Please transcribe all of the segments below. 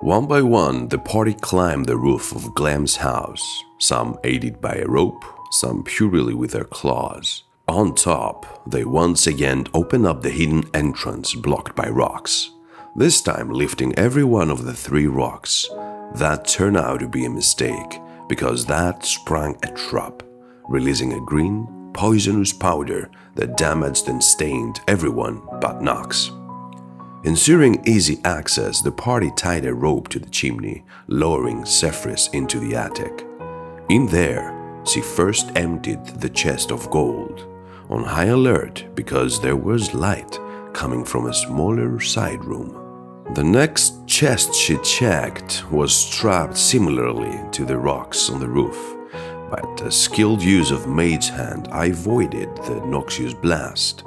One by one, the party climbed the roof of Glam's house, some aided by a rope, some purely with their claws. On top, they once again opened up the hidden entrance blocked by rocks, this time lifting every one of the three rocks. That turned out to be a mistake, because that sprang a trap, releasing a green, poisonous powder that damaged and stained everyone but Knox. Ensuring easy access, the party tied a rope to the chimney, lowering Zephyrus into the attic. In there, she first emptied the chest of gold, on high alert because there was light coming from a smaller side room. The next chest she checked was strapped similarly to the rocks on the roof, but a skilled use of Mage Hand I avoided the noxious blast.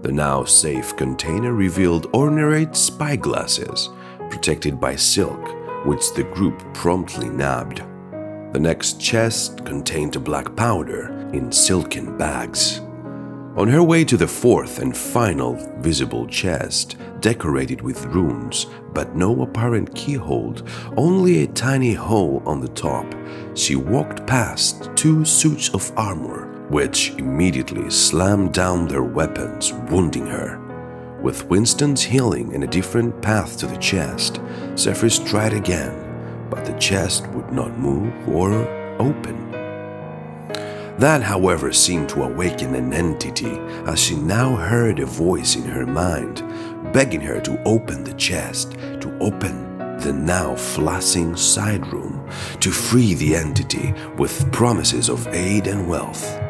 The now safe container revealed ornate spyglasses protected by silk, which the group promptly nabbed. The next chest contained a black powder in silken bags. On her way to the fourth and final visible chest, decorated with runes, but no apparent keyhole, only a tiny hole on the top, she walked past two suits of armor, which immediately slammed down their weapons, wounding her. With Winston's healing in a different path to the chest, Zephyrus tried again, but the chest would not move or open. That, however, seemed to awaken an entity as she now heard a voice in her mind begging her to open the chest, to open the now flashing side room, to free the entity with promises of aid and wealth.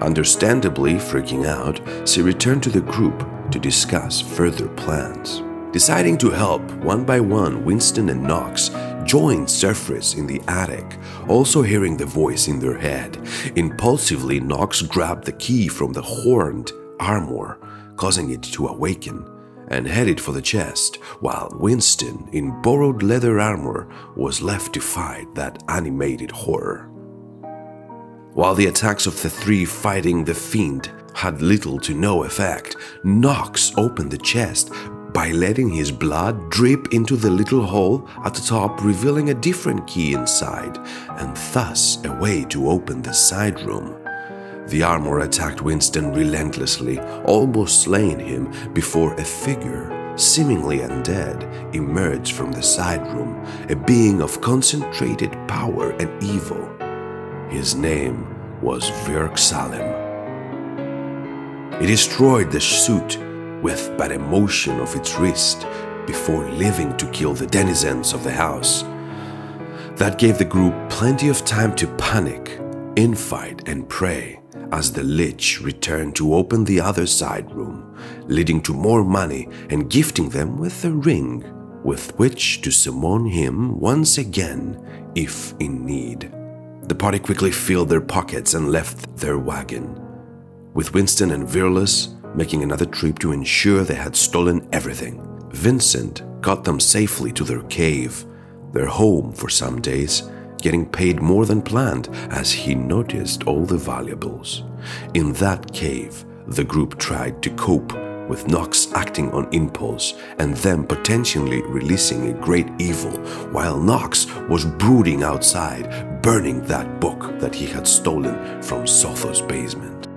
Understandably freaking out, she returned to the group to discuss further plans. Deciding to help one by one, Winston and Knox joined Zephyrus in the attic, also hearing the voice in their head. Impulsively, Knox grabbed the key from the horned armor, causing it to awaken, and headed for the chest, while Winston, in borrowed leather armor, was left to fight that animated horror. While the attacks of the three fighting the fiend had little to no effect, Knox opened the chest, by letting his blood drip into the little hole at the top, revealing a different key inside, and thus a way to open the side room. The armor attacked Winston relentlessly, almost slaying him before a figure, seemingly undead, emerged from the side room, a being of concentrated power and evil. His name was Virk Salem. It destroyed the suit with but a motion of its wrist before leaving to kill the denizens of the house. That gave the group plenty of time to panic, infight, and pray as the Lich returned to open the other side room, leading to more money and gifting them with a ring with which to summon him once again if in need. The party quickly filled their pockets and left their wagon. With Winston and Virlus making another trip to ensure they had stolen everything. Vincent got them safely to their cave, their home for some days, getting paid more than planned as he noticed all the valuables. In that cave, the group tried to cope with Knox acting on impulse and them potentially releasing a great evil, while Knox was brooding outside, burning that book that he had stolen from Sotho's basement.